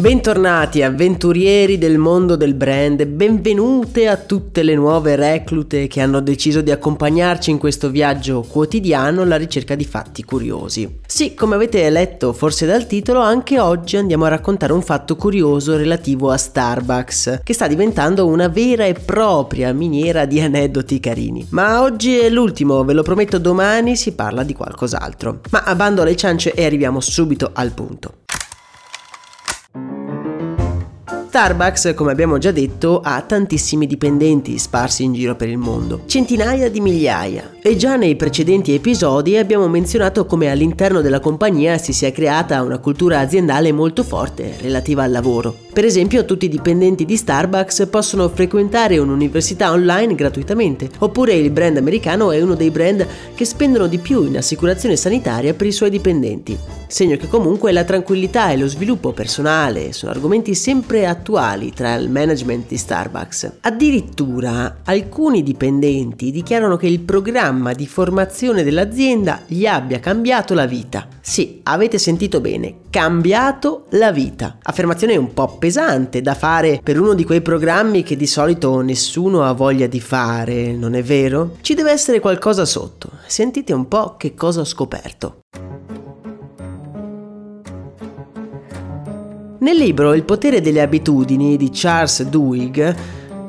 Bentornati avventurieri del mondo del brand, benvenute a tutte le nuove reclute che hanno deciso di accompagnarci in questo viaggio quotidiano alla ricerca di fatti curiosi. Sì, come avete letto forse dal titolo, anche oggi andiamo a raccontare un fatto curioso relativo a Starbucks, che sta diventando una vera e propria miniera di aneddoti carini. Ma oggi è l'ultimo, ve lo prometto domani si parla di qualcos'altro. Ma abbando alle ciance e arriviamo subito al punto. Starbucks, come abbiamo già detto, ha tantissimi dipendenti sparsi in giro per il mondo, centinaia di migliaia. E già nei precedenti episodi abbiamo menzionato come all'interno della compagnia si sia creata una cultura aziendale molto forte relativa al lavoro. Per esempio, tutti i dipendenti di Starbucks possono frequentare un'università online gratuitamente, oppure il brand americano è uno dei brand che spendono di più in assicurazione sanitaria per i suoi dipendenti. Segno che comunque la tranquillità e lo sviluppo personale sono argomenti sempre attuali tra il management di Starbucks. Addirittura alcuni dipendenti dichiarano che il programma di formazione dell'azienda gli abbia cambiato la vita. Sì, avete sentito bene, cambiato la vita. Affermazione un po' pesante da fare per uno di quei programmi che di solito nessuno ha voglia di fare, non è vero? Ci deve essere qualcosa sotto. Sentite un po' che cosa ho scoperto. Nel libro Il potere delle abitudini di Charles Duhigg,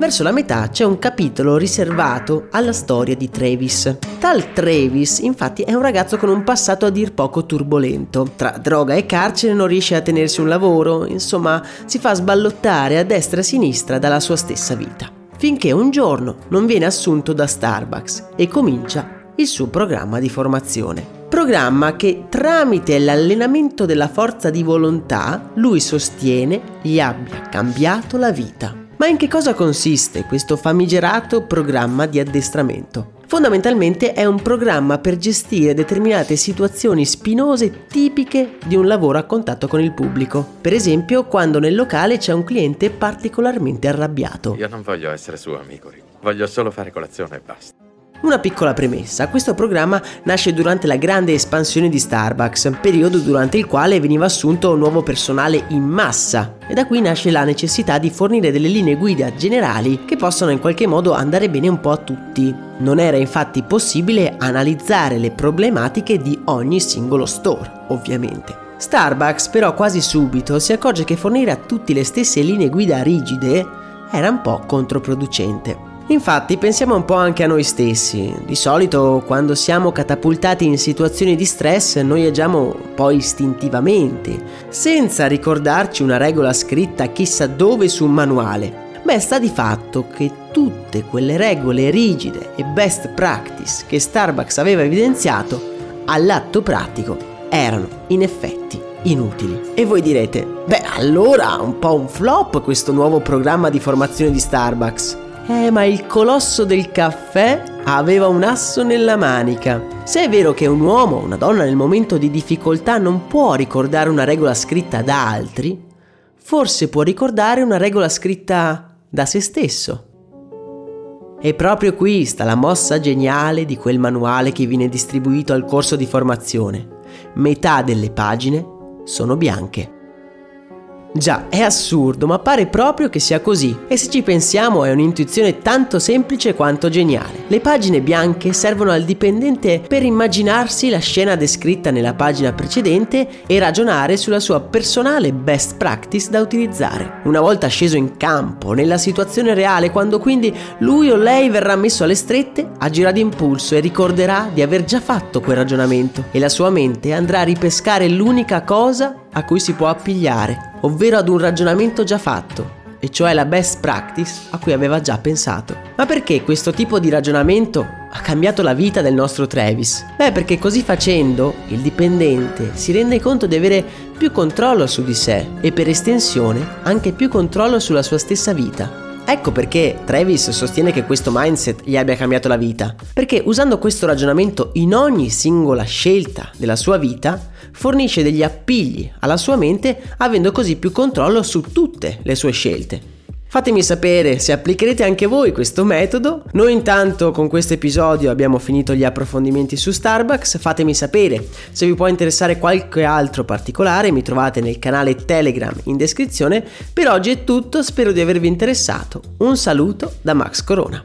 verso la metà c'è un capitolo riservato alla storia di Travis. Tal Travis, infatti, è un ragazzo con un passato a dir poco turbolento. Tra droga e carcere non riesce a tenersi un lavoro, insomma, si fa sballottare a destra e a sinistra dalla sua stessa vita. Finché un giorno non viene assunto da Starbucks e comincia il suo programma di formazione. Programma che tramite l'allenamento della forza di volontà lui sostiene gli abbia cambiato la vita. Ma in che cosa consiste questo famigerato programma di addestramento? Fondamentalmente è un programma per gestire determinate situazioni spinose tipiche di un lavoro a contatto con il pubblico. Per esempio, quando nel locale c'è un cliente particolarmente arrabbiato. Io non voglio essere suo amico, voglio solo fare colazione e basta. Una piccola premessa, questo programma nasce durante la grande espansione di Starbucks, periodo durante il quale veniva assunto nuovo personale in massa e da qui nasce la necessità di fornire delle linee guida generali che possano in qualche modo andare bene un po' a tutti. Non era infatti possibile analizzare le problematiche di ogni singolo store, ovviamente. Starbucks però quasi subito si accorge che fornire a tutti le stesse linee guida rigide era un po' controproducente. Infatti pensiamo un po' anche a noi stessi. Di solito quando siamo catapultati in situazioni di stress noi agiamo poi istintivamente, senza ricordarci una regola scritta chissà dove su un manuale. Beh, sta di fatto che tutte quelle regole rigide e best practice che Starbucks aveva evidenziato, all'atto pratico, erano in effetti inutili. E voi direte, beh allora un po' un flop questo nuovo programma di formazione di Starbucks. Eh, ma il colosso del caffè aveva un asso nella manica. Se è vero che un uomo o una donna nel momento di difficoltà non può ricordare una regola scritta da altri, forse può ricordare una regola scritta da se stesso. E proprio qui sta la mossa geniale di quel manuale che viene distribuito al corso di formazione. Metà delle pagine sono bianche. Già, è assurdo, ma pare proprio che sia così. E se ci pensiamo è un'intuizione tanto semplice quanto geniale. Le pagine bianche servono al dipendente per immaginarsi la scena descritta nella pagina precedente e ragionare sulla sua personale best practice da utilizzare. Una volta sceso in campo, nella situazione reale, quando quindi lui o lei verrà messo alle strette, agirà d'impulso e ricorderà di aver già fatto quel ragionamento e la sua mente andrà a ripescare l'unica cosa a cui si può appigliare, ovvero ad un ragionamento già fatto, e cioè la best practice a cui aveva già pensato. Ma perché questo tipo di ragionamento ha cambiato la vita del nostro Travis? Beh, perché così facendo il dipendente si rende conto di avere più controllo su di sé e per estensione anche più controllo sulla sua stessa vita. Ecco perché Travis sostiene che questo mindset gli abbia cambiato la vita. Perché usando questo ragionamento in ogni singola scelta della sua vita, fornisce degli appigli alla sua mente avendo così più controllo su tutte le sue scelte. Fatemi sapere se applicherete anche voi questo metodo. Noi intanto con questo episodio abbiamo finito gli approfondimenti su Starbucks. Fatemi sapere se vi può interessare qualche altro particolare. Mi trovate nel canale Telegram in descrizione. Per oggi è tutto, spero di avervi interessato. Un saluto da Max Corona.